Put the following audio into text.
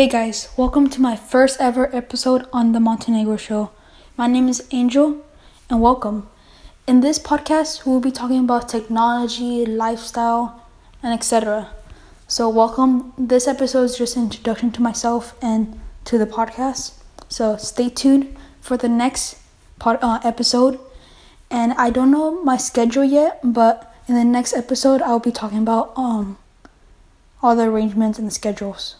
Hey guys, welcome to my first ever episode on the Montenegro Show. My name is Angel, and welcome. In this podcast, we will be talking about technology, lifestyle, and etc. So, welcome. This episode is just an introduction to myself and to the podcast. So, stay tuned for the next pod, uh, episode. And I don't know my schedule yet, but in the next episode, I'll be talking about um all the arrangements and the schedules.